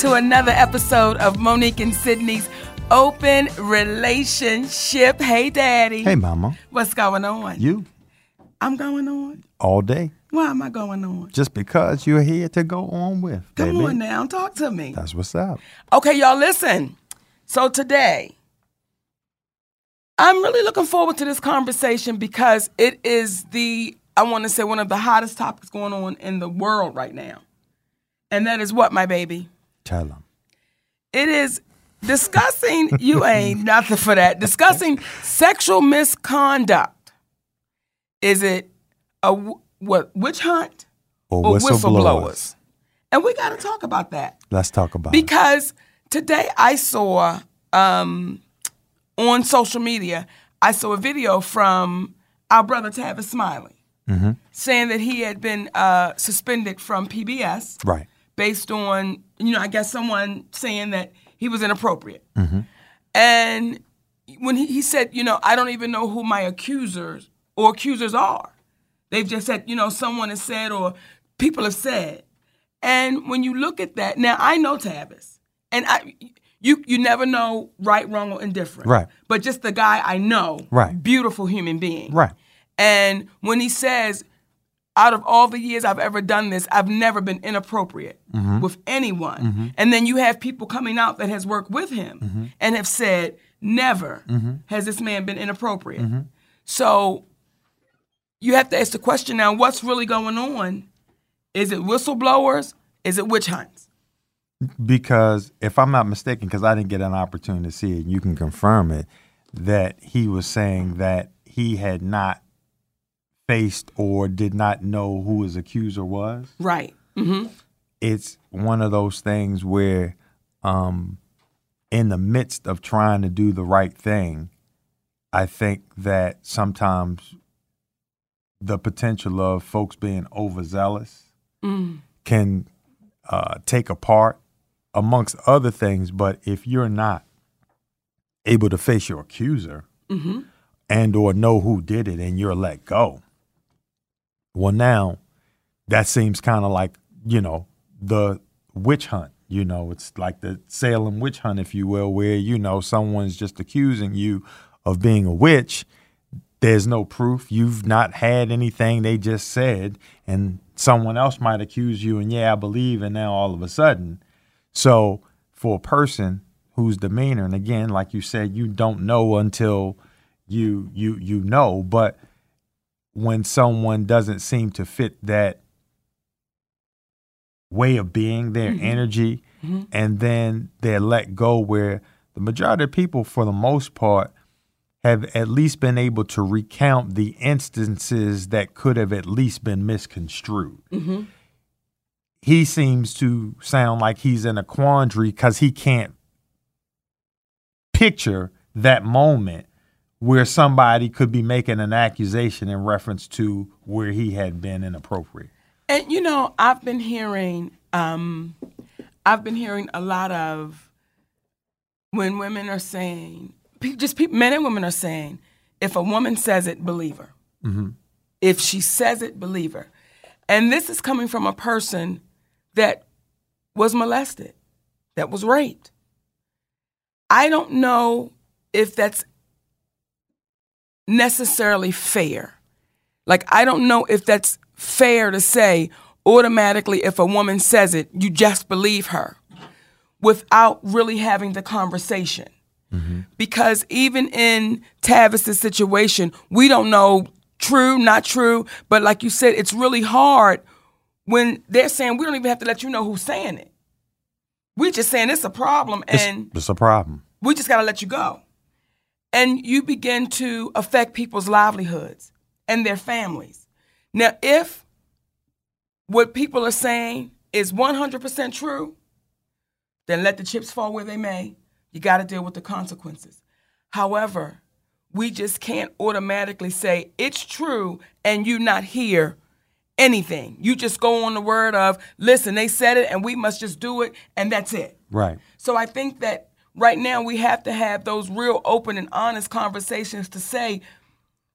to another episode of Monique and Sidney's Open Relationship. Hey, Daddy. Hey, Mama. What's going on? You I'm going on. all day Why am I going on? just because you're here to go on with. Come baby. on now, talk to me. That's what's up. Okay, y'all, listen. So today, I'm really looking forward to this conversation because it is the, I want to say, one of the hottest topics going on in the world right now. And that is what, my baby? Tell them. It is discussing, you ain't nothing for that, discussing sexual misconduct. Is it a what witch hunt Or, or whistleblowers. And we got to talk about that. Let's talk about it. Because today I saw um, on social media, I saw a video from our brother Tavis Smiley Mm-hmm. saying that he had been uh, suspended from PBS Right. Based on, you know, I guess someone saying that he was inappropriate. Mm-hmm. And when he, he said, you know, I don't even know who my accusers or accusers are. They've just said, you know, someone has said or people have said. And when you look at that, now I know Tavis, and I, you you never know right, wrong, or indifferent. Right. But just the guy I know, Right. beautiful human being. Right. And when he says, out of all the years I've ever done this, I've never been inappropriate mm-hmm. with anyone. Mm-hmm. And then you have people coming out that has worked with him mm-hmm. and have said, never has this man been inappropriate. So you have to ask the question now, what's really going on? Is it whistleblowers? Is it witch hunts? Because if I'm not mistaken, because I didn't get an opportunity to see it, you can confirm it, that he was saying that he had not faced or did not know who his accuser was. Right. hmm it's one of those things where um in the midst of trying to do the right thing i think that sometimes the potential of folks being overzealous can uh, take a part amongst other things but if you're not able to face your accuser and or know who did it and you're let go well now that seems kind of like you know the witch hunt you know it's like the salem witch hunt if you will where you know someone's just accusing you of being a witch. There's no proof. You've not had anything they just said and someone else might accuse you and yeah i believe and now all of a sudden. So for a person whose demeanor and again like you said you don't know until you you you know but when someone doesn't seem to fit that way of being, their mm-hmm. energy, mm-hmm. and then they're let go where the majority of people, for the most part, have at least been able to recount the instances that could have at least been misconstrued. Mm-hmm. He seems to sound like he's in a quandary because he can't picture that moment where somebody could be making an accusation in reference to where he had been inappropriate. And you know, I've been hearing, um, I've been hearing a lot of when women are saying, just people, men and women are saying, if a woman says it, believe her. If she says it, believe her. And this is coming from a person that was molested, that was raped. I don't know if that's necessarily fair. Like, I don't know if that's fair to say, automatically, if a woman says it, you just believe her without really having the conversation. Mm-hmm. Because even in Tavis's situation, we don't know true, not true, but like you said, it's really hard when they're saying we don't even have to let you know who's saying it. We're just saying it's a problem and It's a problem. we just got to let you go. And you begin to affect people's livelihoods and their families. Now, if what people are saying is 100% true, then let the chips fall where they may. You got to deal with the consequences. However, we just can't automatically say it's true and you not hear anything. You just go on the word of, listen, they said it and we must just do it and that's it. Right. So I think that right now we have to have those real open and honest conversations to say,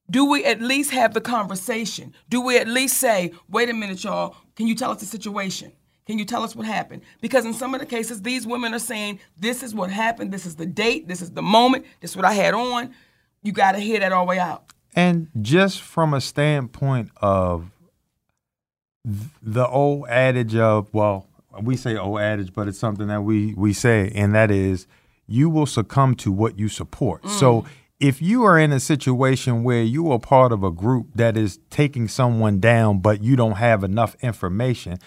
do we at least have the conversation? Do we at least say, wait a minute, y'all, can you tell us the situation? Can you tell us what happened? Because in some of the cases, these women are saying, this is what happened, this is the date, this is the moment, this is what I had on. You got to hear that all the way out. And just from a standpoint of the old adage of, well, we say old adage, but it's something that we we say, and that is, you will succumb to what you support. So mm. if you are in a situation where you are part of a group that is taking someone down, but you don't have enough information,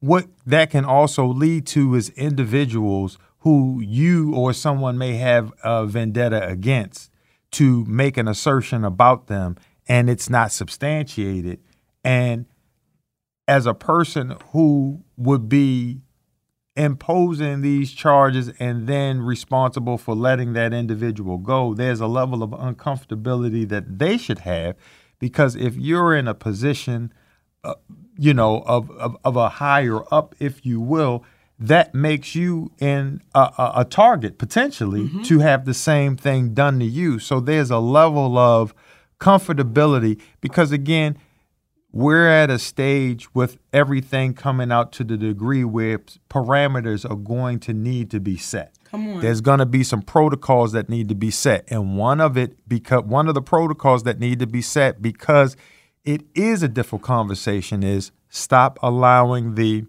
what that can also lead to is individuals who you or someone may have a vendetta against to make an assertion about them and it's not substantiated. And as a person who would be imposing these charges and then responsible for letting that individual go, there's a level of uncomfortability that they should have because if you're in a position, uh, you know, of, of, of a higher up, if you will, that makes you in a, a, a target potentially to have the same thing done to you. So there's a level of comfortability because again, we're at a stage with everything coming out to the degree where parameters are going to need to be set. Come on. There's going to be some protocols that need to be set, and one of it because one of the protocols that need to be set because it is a difficult conversation is stop allowing the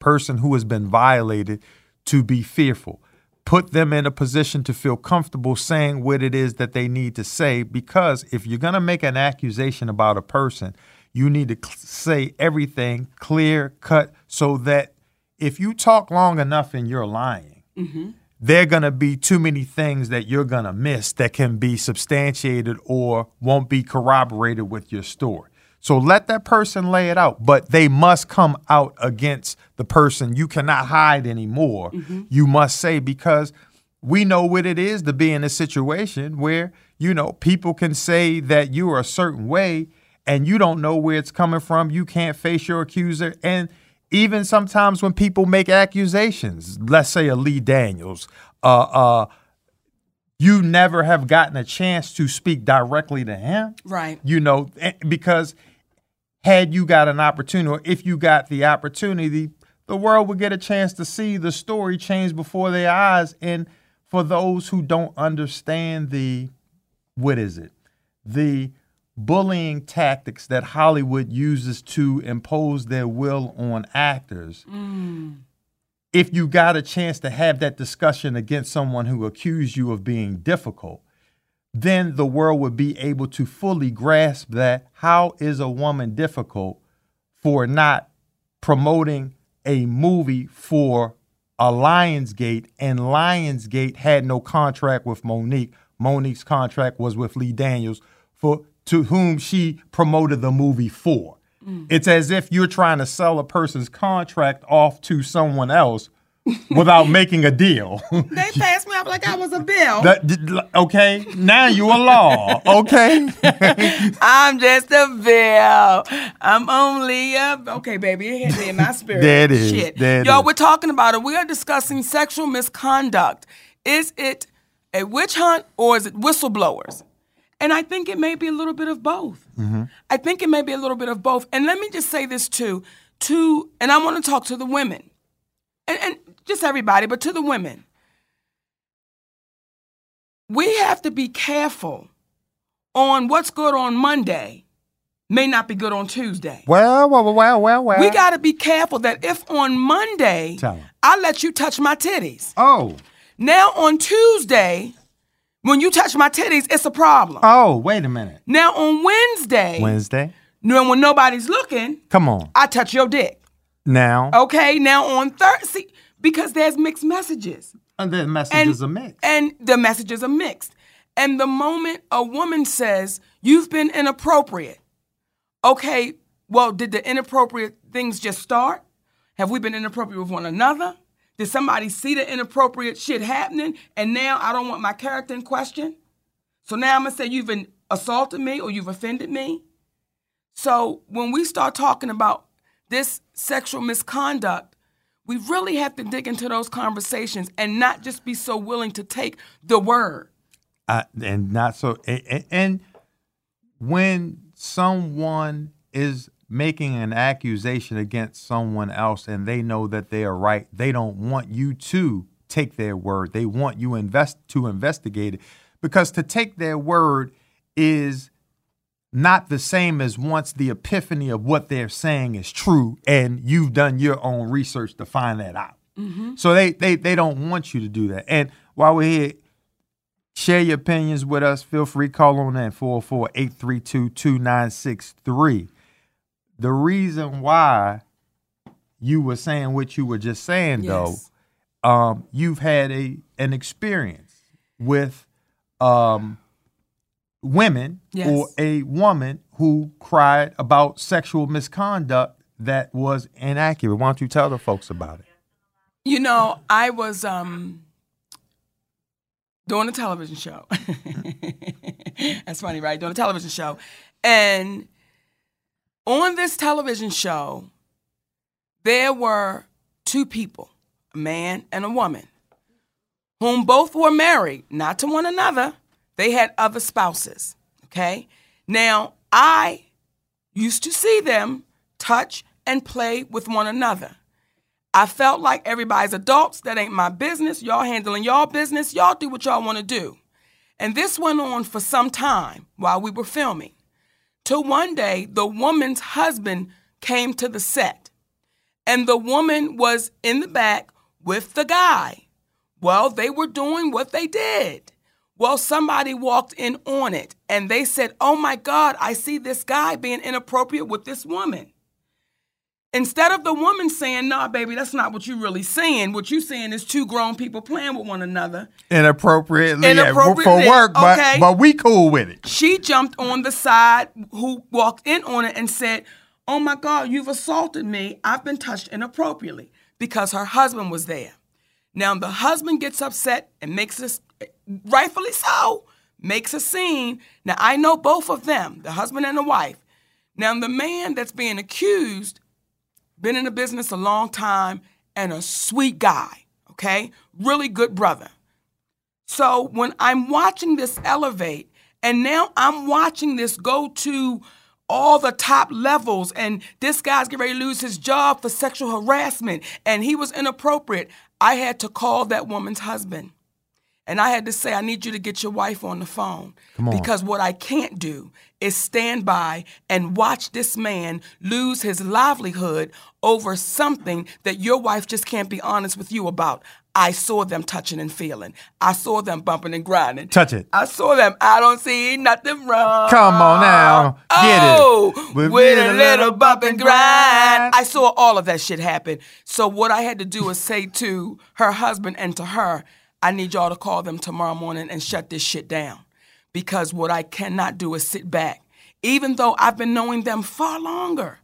person who has been violated to be fearful. Put them in a position to feel comfortable saying what it is that they need to say because if you're going to make an accusation about a person, you need to cl- say everything clear cut so that if you talk long enough and you're lying, mm-hmm. there are going to be too many things that you're going to miss that can be substantiated or won't be corroborated with your story. So let that person lay it out, but they must come out against the person. You cannot hide anymore. Mm-hmm. You must say because we know what it is to be in a situation where, you know, people can say that you are a certain way and you don't know where it's coming from. You can't face your accuser. And even sometimes when people make accusations, let's say a Lee Daniels, uh, uh, you never have gotten a chance to speak directly to him. Right. You know, because had you got an opportunity, or if you got the opportunity, the world would get a chance to see the story change before their eyes. And for those who don't understand the, what is it? The bullying tactics that Hollywood uses to impose their will on actors. Mm. If you got a chance to have that discussion against someone who accused you of being difficult, then the world would be able to fully grasp that how is a woman difficult for not promoting a movie for a Lionsgate and Lionsgate had no contract with Monique. Monique's contract was with Lee Daniels for to whom she promoted the movie for. Mm. It's as if you're trying to sell a person's contract off to someone else without making a deal. They passed me up like I was a bill. That- okay, now you a law. Okay, I'm just a bill. I'm only a okay, baby. It hit me in my spirit. There it is. Shit. It Y'all, is. we're talking about it. We are discussing sexual misconduct. Is it a witch hunt or is it whistleblowers? And I think it may be a little bit of both. Mm-hmm. I think it may be a little bit of both. And let me just say this too, to and I want to talk to the women, and, and just everybody, but to the women. We have to be careful on what's good on Monday may not be good on Tuesday. Well, well, well, well, well. We got to be careful that if on Monday. I let you touch my titties, Oh, now on Tuesday, when you touch my titties, it's a problem. oh, wait a minute. now on Wednesday, Wednesday. when, when nobody's looking, Come on. I touch your dick. Now, Okay, now on Thursday, because there's mixed messages. and the And, messages are mixed. And the messages are mixed. And the moment a woman says, You've been inappropriate, okay, well, did the inappropriate things just start? Have we been inappropriate with one another? Did somebody see the inappropriate shit happening and now I don't want my character in question? So now I'm gonna say you've assaulted me or you've offended me? So when we start talking about this sexual misconduct, we really have to dig into those conversations and not just be so willing to take the word. I, and not so and, and when someone is making an accusation against someone else and they know that they are right. They don't want you to take their word. They want you invest to investigate it because to take their word is not the same as once the epiphany of what they're saying is true and you've done your own research to find that out. Mm-hmm. So they, they they don't want you to do that. And while we're here Share your opinions with us. Feel free call on in 404-832-2963. The reason why you were saying what you were just saying Yes. though, um, you've had a an experience with um women Yes. or a woman who cried about sexual misconduct that was inaccurate. Why don't you tell the folks about it? You know, I was um doing a television show. That's funny, right? Doing a television show. And on this television show, there were two people, a man and a woman, whom both were married, not to one another. They had other spouses. Okay? Now, I used to see them touch and play with one another. I felt like everybody's adults. That ain't my business. Y'all handling y'all business. Y'all do what y'all want to do. And this went on for some time while we were filming. Till one day, the woman's husband came to the set, and the woman was in the back with the guy. Well, they were doing what they did. Well, somebody walked in on it, and they said, Oh my God, I see this guy being inappropriate with this woman. Instead of the woman saying, nah, baby, that's not what you really saying. What you saying is two grown people playing with one another. Inappropriately, Inappropriately, for work, but okay. but we cool with it. She jumped on the side who walked in on it and said, Oh my God, you've assaulted me. I've been touched inappropriately because her husband was there. Now the husband gets upset and makes us, rightfully so, makes a scene. Now I know both of them, the husband and the wife. Now the man that's being accused been in the business a long time and a sweet guy, okay? Really good brother. So when I'm watching this elevate, and now I'm watching this go to all the top levels, and this guy's getting ready to lose his job for sexual harassment, and he was inappropriate, I had to call that woman's husband. And I had to say, I need you to get your wife on the phone. on. Because what I can't do is stand by and watch this man lose his livelihood over something that your wife just can't be honest with you about. I saw them touching and feeling. I saw them bumping and grinding. Touch it. I saw them. I don't see nothing wrong. Come on now. Get it. oh, With With, a little bump and grind. I saw all of that shit happen. So what I had to do was say to her husband and to her, I need y'all to call them tomorrow morning and shut this shit down. Because what I cannot do is sit back. Even though I've been knowing them far longer,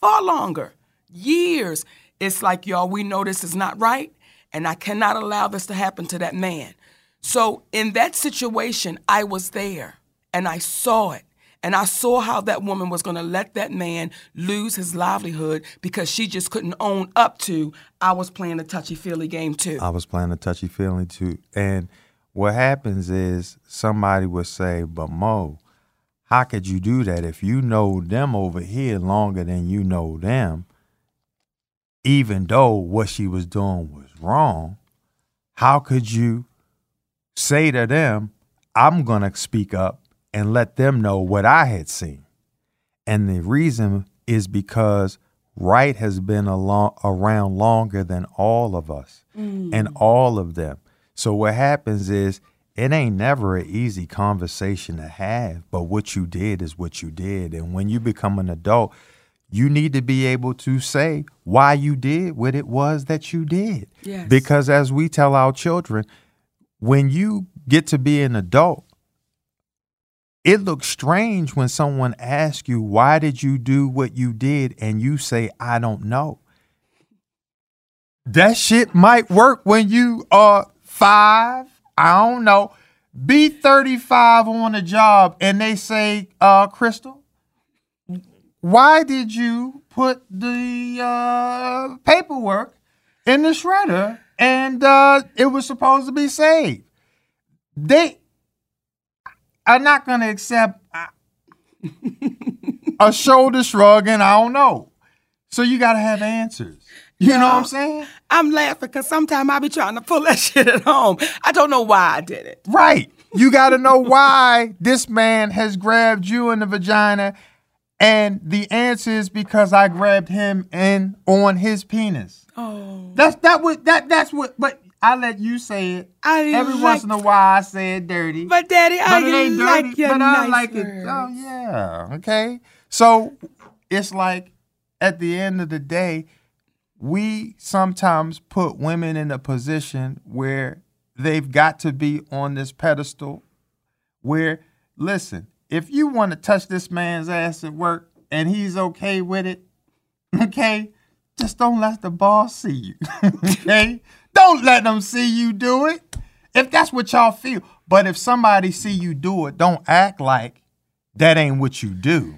far longer, years. It's like, y'all, we know this is not right, and I cannot allow this to happen to that man. So in that situation, I was there and I saw it. And I saw how that woman was going to let that man lose his livelihood because she just couldn't own up to I was playing a touchy feely game too. I was playing a touchy feeling too. And what happens is somebody would say, But Mo, how could you do that if you know them over here longer than you know them? Even though what she was doing was wrong, how could you say to them, I'm going to speak up and let them know what I had seen? And the reason is because right has been along, around longer than all of us mm. and all of them. So what happens is it ain't never an easy conversation to have, but what you did is what you did. And when you become an adult, you need to be able to say why you did what it was that you did. Yes. Because as we tell our children, when you get to be an adult, it looks strange when someone asks you, why did you do what you did? And you say, I don't know. That shit might work when you are five. I don't know. Be 35 on a job and they say, uh, Crystal, why did you put the uh, paperwork in the shredder and uh, it was supposed to be saved? They are not going to accept a shoulder shrug and I don't know. So you got to have answers. You know what I'm saying? I'm laughing because sometimes I be trying to pull that shit at home. I don't know why I did it. Right. You got to know why this man has grabbed you in the vagina. And the answer is because I grabbed him in on his penis. Oh, That's that what that that's what but I let you say it. I didn't Every like- once in a while I say it dirty. but Daddy, I but it ain't like dirty. your But I nice like it. Oh, words. Oh yeah. Okay. So it's like at the end of the day, we sometimes put women in a position where they've got to be on this pedestal where listen, if you want to touch this man's ass at work and he's okay with it, okay, just don't let the boss see you. okay? Don't let them see you do it. If that's what y'all feel. But if somebody see you do it, don't act like that ain't what you do.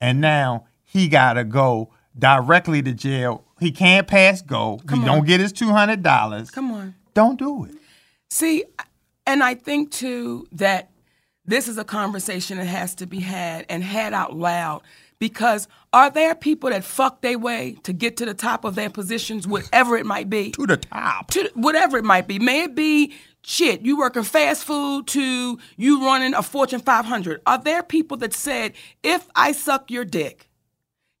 And now he gotta go directly to jail. He can't pass go. he don't get his two hundred dollars. Come on. Don't do it. See, and I think too that this is a conversation that has to be had and had out loud because are there people that fuck their way to get to the top of their positions, whatever it might be? To the top. to whatever it might be. May it be shit, you working fast food to you running a Fortune 500. Are there people that said, if I suck your dick,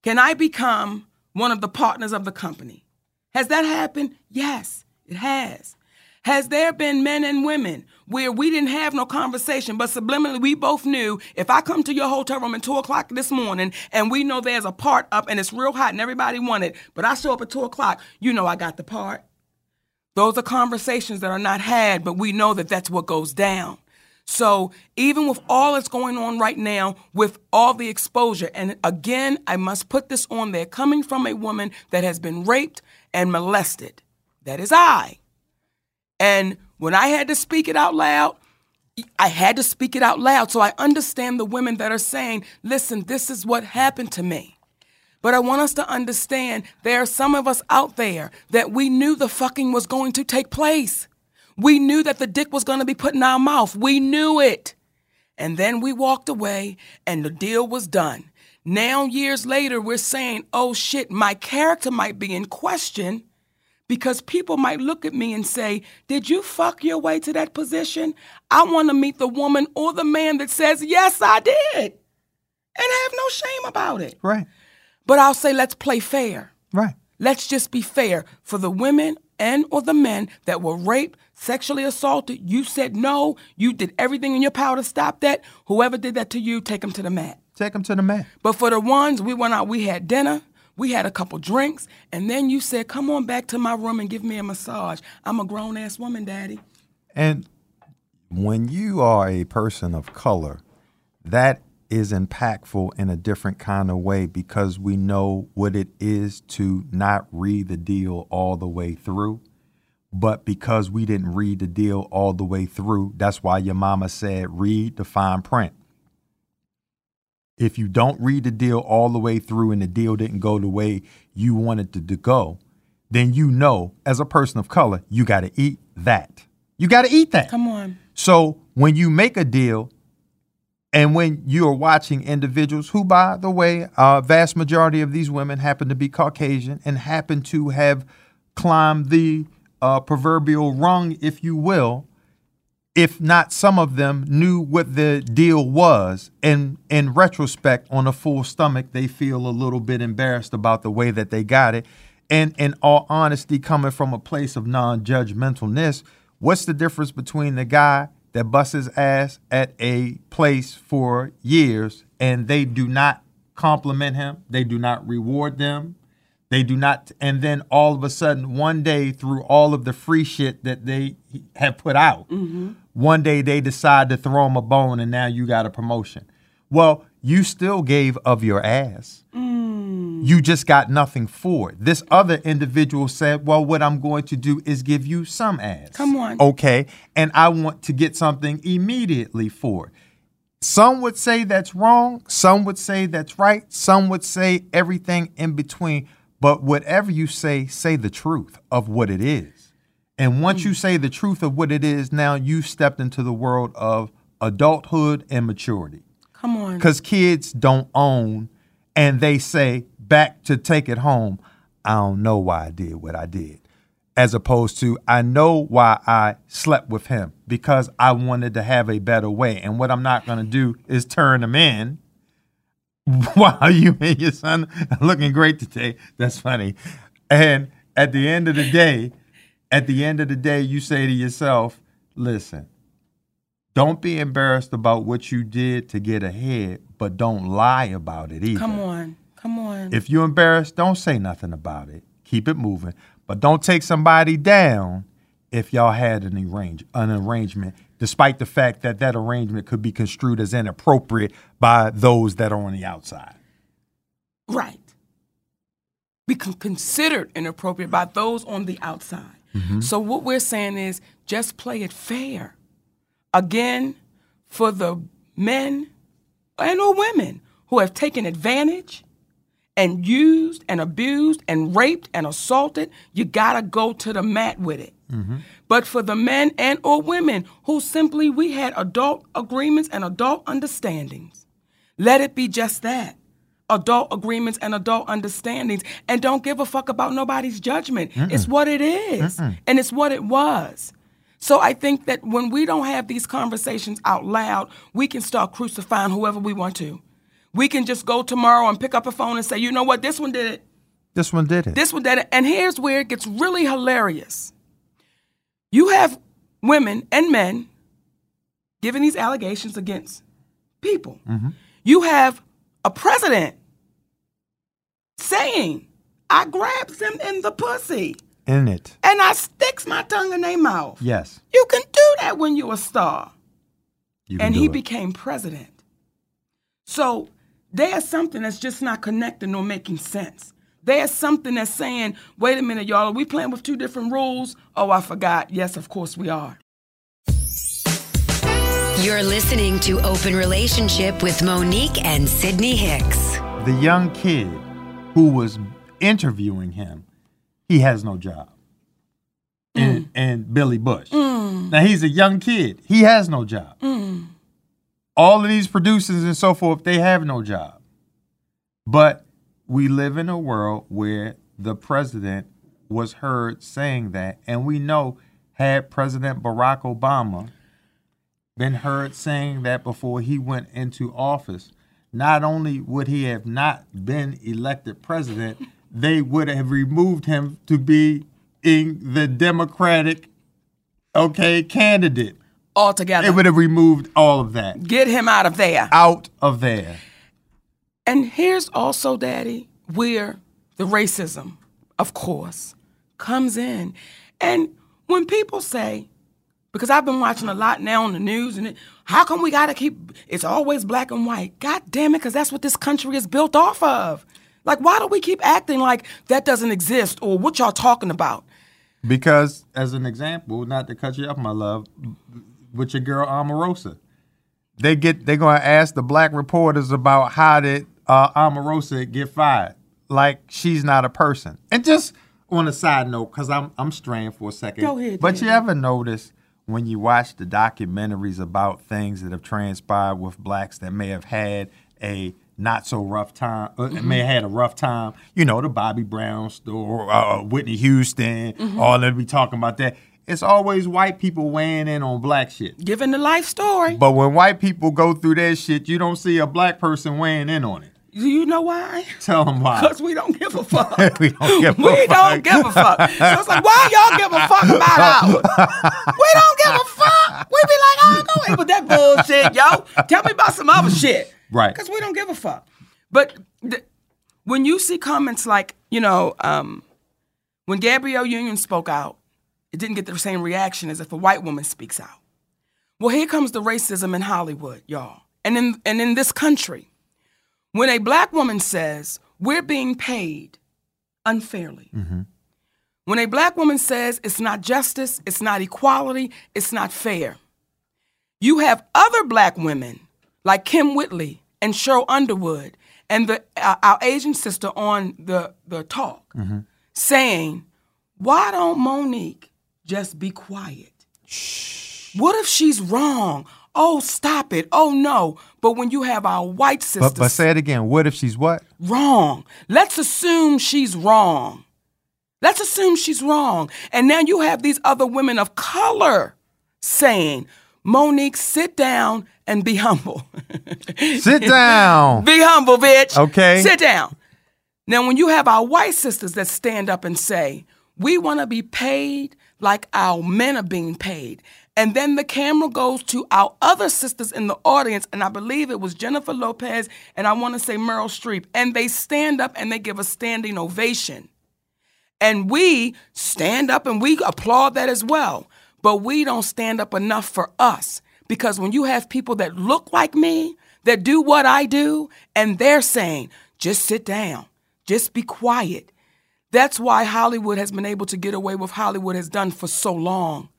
can I become one of the partners of the company? Has that happened? Yes, it has. Has there been men and women where we didn't have no conversation, but subliminally we both knew if I come to your hotel room at 2 o'clock this morning and we know there's a part up and it's real hot and everybody want it, but I show up at 2 o'clock, you know I got the part. Those are conversations that are not had, but we know that that's what goes down. So even with all that's going on right now, with all the exposure, and again, I must put this on there, coming from a woman that has been raped and molested. That is I. And when I had to speak it out loud, I had to speak it out loud so I understand the women that are saying, listen, this is what happened to me. But I want us to understand there are some of us out there that we knew the fucking was going to take place. We knew that the dick was going to be put in our mouth. We knew it. And then we walked away and the deal was done. Now, years later, we're saying, oh shit, my character might be in question because people might look at me and say, Did you fuck your way to that position? I want to meet the woman or the man that says, Yes, I did, and have no shame about it. Right. But I'll say, Let's play fair. Right. Let's just be fair for the women and or the men that were raped, sexually assaulted. You said no. You did everything in your power to stop that. Whoever did that to you, take them to the mat. Take them to the mat. But for the ones we went out, we had dinner, we had a couple drinks, and then you said, "Come on back to my room and give me a massage." I'm a grown ass woman, Daddy. And when you are a person of color, that is impactful in a different kind of way because we know what it is to not read the deal all the way through. But because we didn't read the deal all the way through, that's why your mama said, read the fine print. If you don't read the deal all the way through and the deal didn't go the way you wanted it to go, then you know, as a person of color, you got to eat that. You got to eat that. Come on. So when you make a deal, and when you are watching individuals who, by the way, a vast majority of these women happen to be Caucasian and happen to have climbed the uh, proverbial rung, if you will, if not some of them, knew what the deal was. And in retrospect, on a full stomach, they feel a little bit embarrassed about the way that they got it. And in all honesty, coming from a place of non judgmentalness, what's the difference between the guy that busts ass at a place for years and they do not compliment him, they do not reward them, they do not, and then all of a sudden, one day, through all of the free shit that they have put out, mm-hmm. one day they decide to throw him a bone, and now you got a promotion. Well, you still gave of your ass. Mm. You just got nothing for it. This other individual said, Well, what I'm going to do is give you some ass. Come on. Okay. And I want to get something immediately for it. Some would say that's wrong. Some would say that's right. Some would say everything in between. But whatever you say, say the truth of what it is. And once you mm. say the truth of what it is, now you've stepped into the world of adulthood and maturity. Come on. Because kids don't own and they say back to take it home, I don't know why I did what I did. As opposed to, I know why I slept with him because I wanted to have a better way. And what I'm not going to do is turn him in. Wow, you and your son are looking great today. That's funny. And at the end of the day, at the end of the day, you say to yourself, listen, don't be embarrassed about what you did to get ahead, but don't lie about it either. Come on. Come on. If you're embarrassed, don't say nothing about it. Keep it moving. But don't take somebody down if y'all had an arrange an arrangement, despite the fact that that arrangement could be construed as inappropriate by those that are on the outside. Right. Be considered inappropriate by those on the outside. Mm-hmm. So what we're saying is just play it fair. Again, for the men and or women who have taken advantage and used and abused and raped and assaulted, you gotta go to the mat with it. Mm-hmm. But for the men and or women who simply we had adult agreements and adult understandings, let it be just that. Adult agreements and adult understandings, and don't give a fuck about nobody's judgment. It's what it is, and it's what it was. So I think that when we don't have these conversations out loud, we can start crucifying whoever we want to. We can just go tomorrow and pick up a phone and say, you know what, this one did it. This one did it. This one did it. And here's where it gets really hilarious. You have women and men giving these allegations against people. Mm-hmm. You have a president saying, I grabs them in the pussy In it. and I sticks my tongue in their mouth. Yes. You can do that when you're a star. You And he it. became president. So there's something that's just not connecting nor making sense. There's something that's saying, wait a minute, y'all, are we playing with two different rules? Oh, I forgot. Yes, of course we are. You're listening to Open Relationship with Monique and Sidney Hicks. the young kid who was interviewing him, he has no job. And, mm. and Billy Bush. Mm. Now he's a young kid. He has no job. Mm. All of these producers and so forth, they have no job. But we live in a world where the president was heard saying that, and we know had President Barack Obama been heard saying that before he went into office, not only would he have not been elected president, they would have removed him to be in the Democratic okay candidate. All together. They would have removed all of that Get him out of there. out of there. And here's also, Daddy, where the racism, of course, comes in. And when people say, because I've been watching a lot now on the news, and it, how come we got to keep, it's always black and white? God damn it, because that's what this country is built off of. Like, why do we keep acting like that doesn't exist or what y'all talking about? Because, as an example, not to cut you off, my love, with your girl Omarosa, they get they're gonna ask the black reporters about how did uh, Omarosa get fired, like she's not a person. And just on a side note, because I'm I'm straying for a second. Go ahead, But you ever notice when you watch the documentaries about things that have transpired with blacks that may have had a not so rough time, uh, may have had a rough time. You know, the Bobby Brown store, uh, Whitney Houston, all that we talking about that. it's always white people weighing in on black shit. Giving the life story. But when white people go through their shit, you don't see a black person weighing in on it. Do you know why? Tell them why. Because we don't give a fuck. we don't give a fuck. we fuck. don't give a fuck. So it's like, why y'all give a fuck about ours? We don't give a fuck. We be like, I know it was that bullshit, yo. Tell me about some other shit. Right. Because we don't give a fuck. But th- when you see comments like, you know, um, when Gabrielle Union spoke out, it didn't get the same reaction as if a white woman speaks out. Well, here comes the racism in Hollywood, y'all, and in and in this country. When a black woman says we're being paid unfairly, when a black woman says it's not justice, it's not equality, it's not fair, you have other black women like Kym Whitley and Sheryl Underwood and the, uh, our Asian sister on the, the talk saying, why don't Monique just be quiet? What if she's wrong? Oh, stop it. Oh, no. But when you have our white sisters But, but say it again. What if she's what? wrong, let's assume she's wrong. Let's assume she's wrong. And now you have these other women of color saying, Monique, sit down and be humble. Sit down. be humble, bitch. Okay. Sit down. Now, when you have our white sisters that stand up and say, we want to be paid like our men are being paid. And then the camera goes to our other sisters in the audience, and I believe it was Jennifer Lopez and I want to say Meryl Streep. And they stand up and they give a standing ovation. And we stand up and we applaud that as well. But we don't stand up enough for us. Because when you have people that look like me, that do what I do, and they're saying, just sit down, just be quiet. That's why Hollywood has been able to get away with Hollywood has done for so long.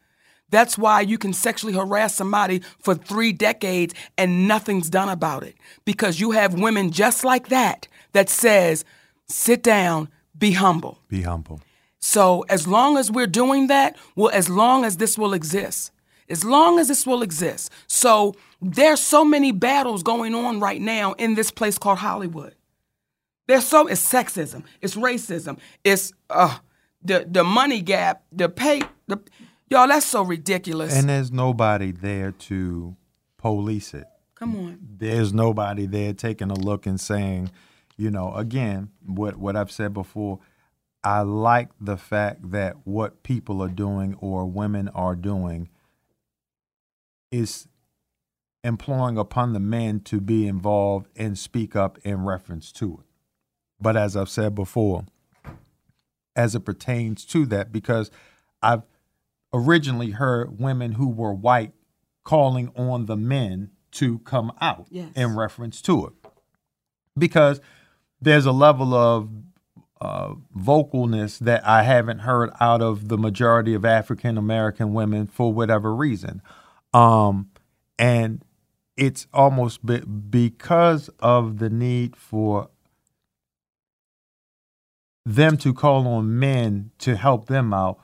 That's why you can sexually harass somebody for three decades and nothing's done about it. Because you have women just like that that says, sit down, be humble. Be humble. So as long as we're doing that, well, as long as this will exist, as long as this will exist. So there's so many battles going on right now in this place called Hollywood. There's so it's sexism, it's racism, it's uh the the money gap, the pay, the y'all. That's so ridiculous. And there's nobody there to police it. Come on. There's nobody there taking a look and saying, you know, again, what what I've said before, I like the fact that what people are doing or women are doing is imploring upon the men to be involved and speak up in reference to it. But as I've said before, as it pertains to that, because I've originally heard women who were white calling on the men to come out Yes. in reference to it. Because there's a level of uh, vocalness that I haven't heard out of the majority of African American women for whatever reason. Um, and it's almost be- because of the need for them to call on men to help them out,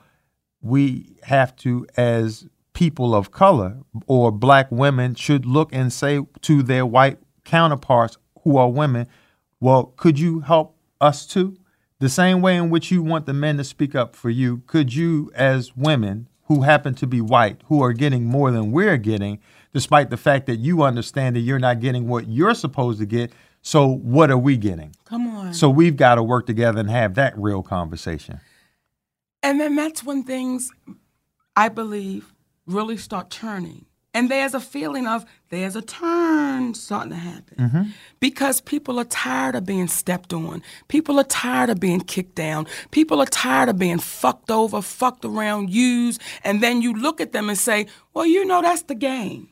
we have to, as people of color or black women, should look and say to their white counterparts who are women, well, could you help us too? The same way in which you want the men to speak up for you, could you, as women who happen to be white, who are getting more than we're getting, despite the fact that you understand that you're not getting what you're supposed to get, so what are we getting? Come on. So we've got to work together and have that real conversation. And then that's when things, I believe, really start turning. And there's a feeling of there's a turn starting to happen. Because people are tired of being stepped on. People are tired of being kicked down. People are tired of being fucked over, fucked around, used. And then you look at them and say, well, you know, that's the game.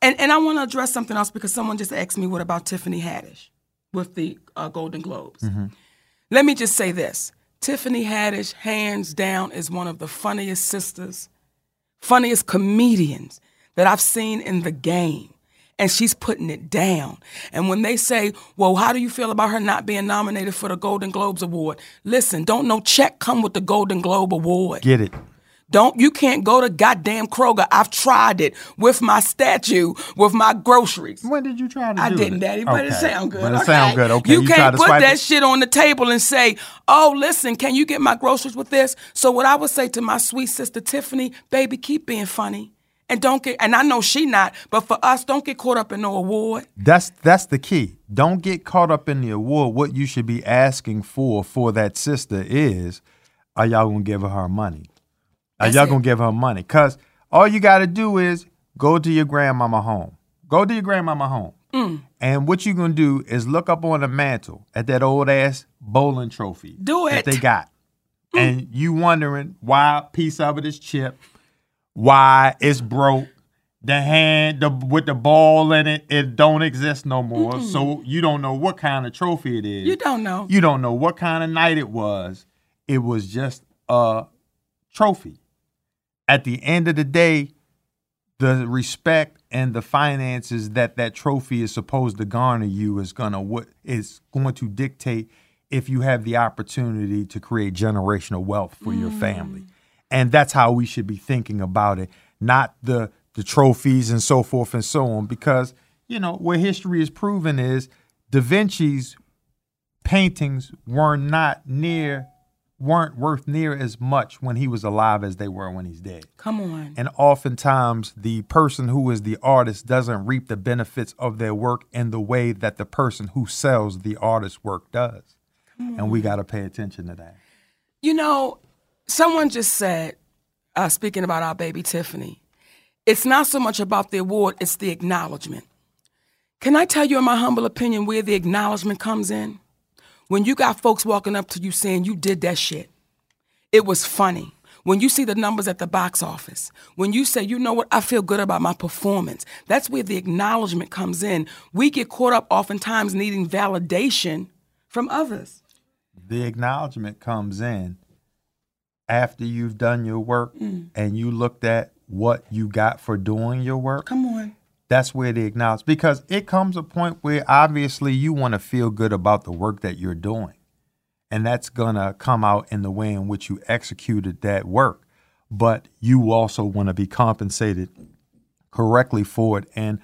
And, and I want to address something else because someone just asked me, what about Tiffany Haddish with the uh, Golden Globes? Let me just say this Tiffany Haddish, hands down, is one of the funniest sisters, funniest comedians that I've seen in the game. And she's putting it down. And when they say, well, how do you feel about her not being nominated for the Golden Globes Award? Listen, don't no check come with the Golden Globe Award. Get it. Don't you can't go to goddamn Kroger. I've tried it with my statue, with my groceries. When did you try to I didn't, it? Daddy, but it Okay. sound good. But it okay? sound good. Okay. You, tried can't put that it? shit on the table and say, "Oh, listen, can you get my groceries with this?" So what I would say to my sweet sister Tiffany, baby, keep being funny, and don't get. And I know she not, but for us, don't get caught up in no award. That's that's the key. Don't get caught up in the award. What you should be asking for for that sister is, are y'all gonna give her her money? That's y'all it. gonna give her money? Cause all you gotta do is go to your grandmama home. Go to your grandmama home. Mm. And what you gonna do is look up on the mantle at that old ass bowling trophy. Do it. Mm. they got. And you wondering why a piece of it is chipped, why it's broke. The hand the, with the ball in it, it don't exist no more. So you don't know what kind of trophy it is. You don't know. You don't know what kind of night it was. It was just a trophy. At the end of the day, the respect and the finances that that trophy is supposed to garner you is gonna what is going to dictate if you have the opportunity to create generational wealth for your family. Mm. And that's how we should be thinking about it, not the the trophies and so forth and so on. Because, you know, what history has proven is Da Vinci's paintings were not near weren't worth near as much when he was alive as they were when he's dead. Come on. And oftentimes, the person who is the artist doesn't reap the benefits of their work in the way that the person who sells the artist's work does. And we got to pay attention to that. You know, someone just said, uh, speaking about our baby Tiffany, it's not so much about the award, it's the acknowledgement. Can I tell you, in my humble opinion, where the acknowledgement comes in? When you got folks walking up to you saying you did that shit, it was funny. When you see the numbers at the box office, when you say, you know what, I feel good about my performance, that's where the acknowledgement comes in. We get caught up oftentimes needing validation from others. The acknowledgement comes in after you've done your work mm. and you looked at what you got for doing your work. Come on. That's where they acknowledge because it comes a point where obviously you want to feel good about the work that you're doing. And that's going to come out in the way in which you executed that work. But you also want to be compensated correctly for it. And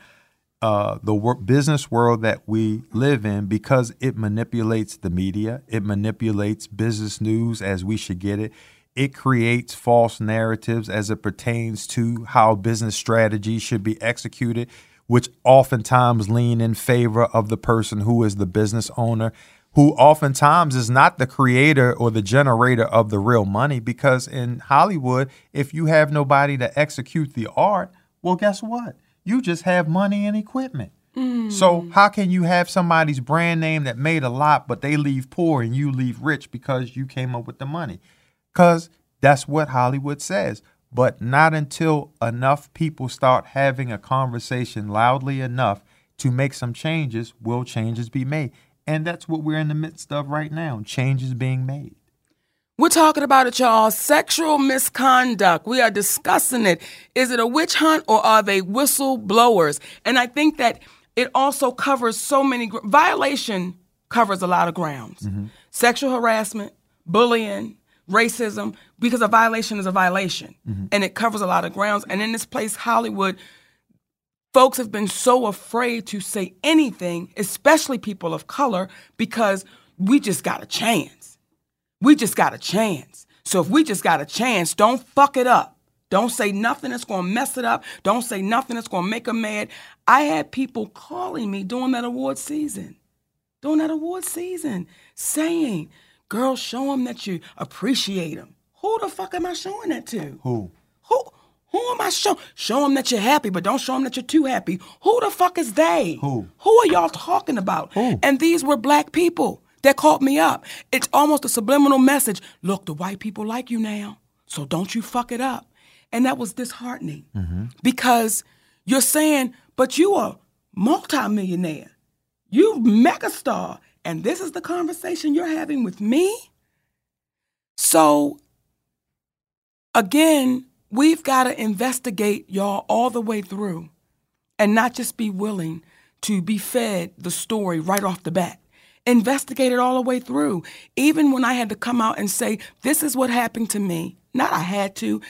uh, the business world that we live in because it manipulates the media it manipulates business news as we should get it it creates false narratives as it pertains to how business strategies should be executed, which oftentimes lean in favor of the person who is the business owner, who oftentimes is not the creator or the generator of the real money. Because in Hollywood, if you have nobody to execute the art, well, guess what? You just have money and equipment. Mm. So how can you have somebody's brand name that made a lot, but they leave poor and you leave rich because you came up with the money? Because that's what Hollywood says. But not until enough people start having a conversation loudly enough to make some changes will changes be made. And that's what we're in the midst of right now changes being made. We're talking about it, y'all. Sexual misconduct. We are discussing it. Is it a witch hunt or are they whistleblowers? And I think that it also covers so many gr- violation covers a lot of grounds. Mm-hmm. Sexual harassment, bullying, racism, because a violation is a violation, mm-hmm. and it covers a lot of grounds. And in this place, Hollywood, folks have been so afraid to say anything, especially people of color, because we just got a chance. We just got a chance. So if we just got a chance, don't fuck it up. Don't say nothing that's gonna mess it up. Don't say nothing that's gonna make them mad. I had people calling me during that award season, during that award season, saying, "Girl, show them that you appreciate them." Who the fuck am I showing that to? Who? Who? Who am I showing? Show them that you're happy, but don't show them that you're too happy. Who the fuck is they? Who? Who are y'all talking about? Who? And these were black people that caught me up. It's almost a subliminal message. Look, the white people like you now, so don't you fuck it up. And that was disheartening mm-hmm. because you're saying, but you are multimillionaire, you megastar, and this is the conversation you're having with me. So again, we've got to investigate y'all all the way through and not just be willing to be fed the story right off the bat. Investigate it all the way through. Even when I had to come out and say, this is what happened to me, not I had to,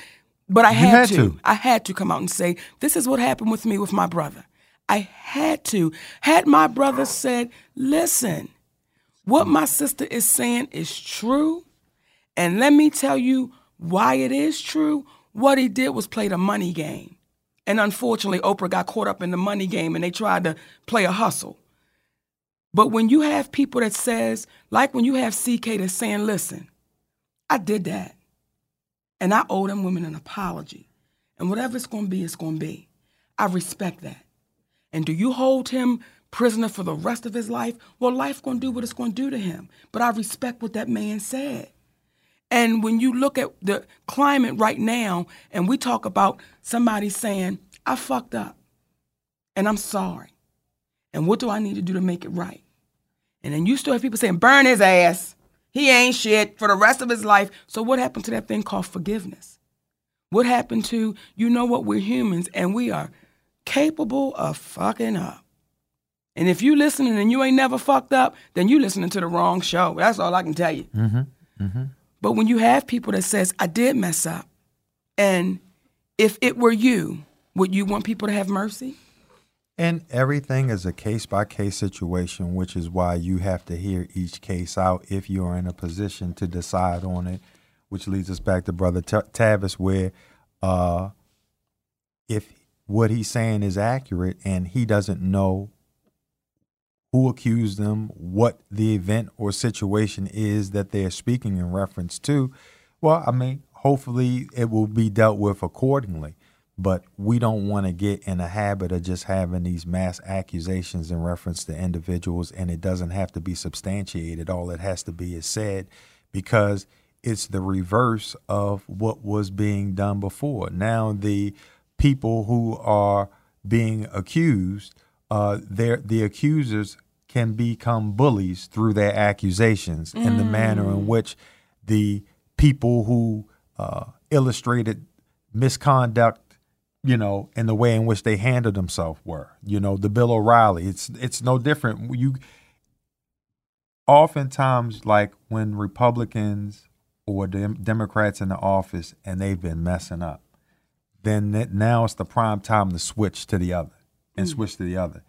But I had, had to. to. I had to come out and say, this is what happened with me with my brother. I had to. Had my brother said, listen, what my sister is saying is true. And let me tell you why it is true. What he did was play the money game. And unfortunately, Oprah got caught up in the money game and they tried to play a hustle. But when you have people that says, like when you have CK that's saying, listen, I did that. And I owe them women an apology. And whatever it's gonna be, it's gonna be. I respect that. And do you hold him prisoner for the rest of his life? Well, life gonna do what it's gonna do to him. But I respect what that man said. And when you look at the climate right now, and we talk about somebody saying, I fucked up and I'm sorry. And what do I need to do to make it right? And then you still have people saying, burn his ass. He ain't shit for the rest of his life. So, what happened to that thing called forgiveness? What happened to, you know what, we're humans and we are capable of fucking up. And if you listening and you ain't never fucked up, then you listening to the wrong show. That's all I can tell you. But when you have people that says, I did mess up, and if it were you, would you want people to have mercy? And everything is a case by case situation, which is why you have to hear each case out if you're in a position to decide on it. Which leads us back to Brother Ta- Tavis, where uh, if what he's saying is accurate and he doesn't know who accused them, what the event or situation is that they're speaking in reference to, well, I mean, hopefully it will be dealt with accordingly. But we don't want to get in a habit of just having these mass accusations in reference to individuals, and it doesn't have to be substantiated. All it has to be is said because it's the reverse of what was being done before. Now, the people who are being accused, uh, the accusers can become bullies through their accusations and the manner in which the people who uh, illustrated misconduct, you know, in the way in which they handled themselves were. You know, the Bill O'Reilly. It's it's no different. You oftentimes like when Republicans or dem- Democrats in the office and they've been messing up, then it, now it's the prime time to switch to the other and mm. switch to the other.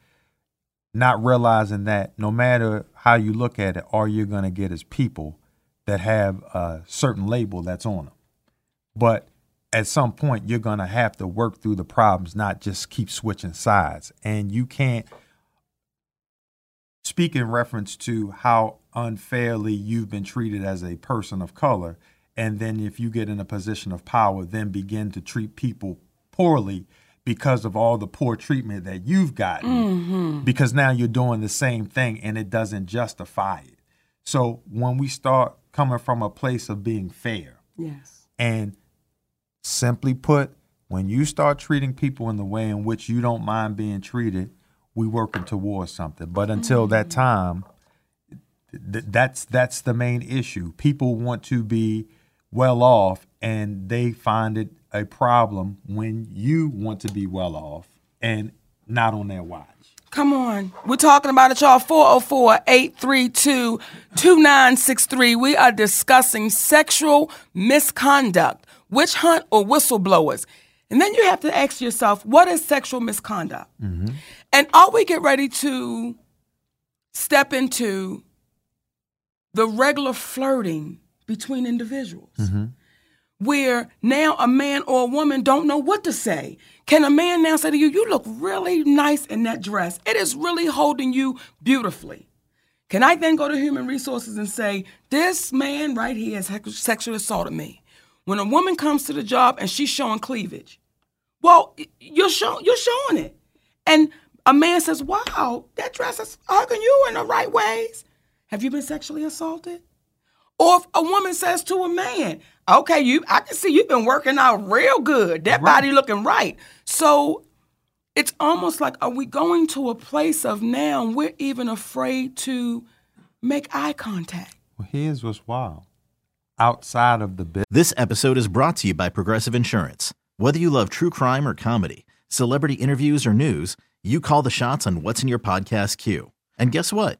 Not realizing that no matter how you look at it, all you're going to get is people that have a certain label that's on them. But at some point, you're going to have to work through the problems, not just keep switching sides. And you can't speak in reference to how unfairly you've been treated as a person of color. And then if you get in a position of power, then begin to treat people poorly because of all the poor treatment that you've gotten. Mm-hmm. Because now you're doing the same thing and it doesn't justify it. So when we start coming from a place of being fair, Yes. and simply put, when you start treating people in the way in which you don't mind being treated, we working towards something. But until that mm-hmm. time, th- that's that's the main issue. People want to be well off, and they find it a problem when you want to be well off and not on their watch. Come on. We're talking about it, y'all. 404 832 2963. We are discussing sexual misconduct, witch hunt, or whistleblowers. And then you have to ask yourself, what is sexual misconduct? Mm-hmm. And are we get ready to step into the regular flirting between individuals? Mm-hmm. where now a man or a woman don't know what to say. Can a man now say to you, You look really nice in that dress? It is really holding you beautifully. Can I then go to human resources and say, This man right here has sexually assaulted me? When a woman comes to the job and she's showing cleavage, well, you're, show- you're showing it. And a man says, Wow, that dress is hugging you in the right ways. Have you been sexually assaulted? Or if a woman says to a man, okay, you I can see you've been working out real good. That body looking right. So it's almost like are we going to a place of now we're even afraid to make eye contact? Well, here's what's wild. Outside of the business. This episode is brought to you by Progressive Insurance. Whether you love true crime or comedy, celebrity interviews or news, you call the shots on what's in your podcast queue. And guess what?